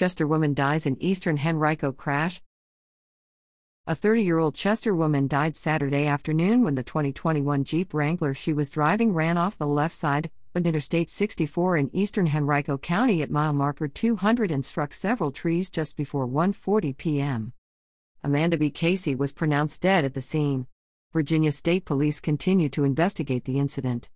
Chester woman dies in eastern Henrico crash. A 30 year old Chester woman died Saturday afternoon when the 2021 Jeep Wrangler she was driving ran off the left side of Interstate 64 in eastern Henrico County at mile marker 200 and struck several trees just before 1:40 p.m. Amanda B. Casey was pronounced dead at the scene. Virginia State Police continue to investigate the incident.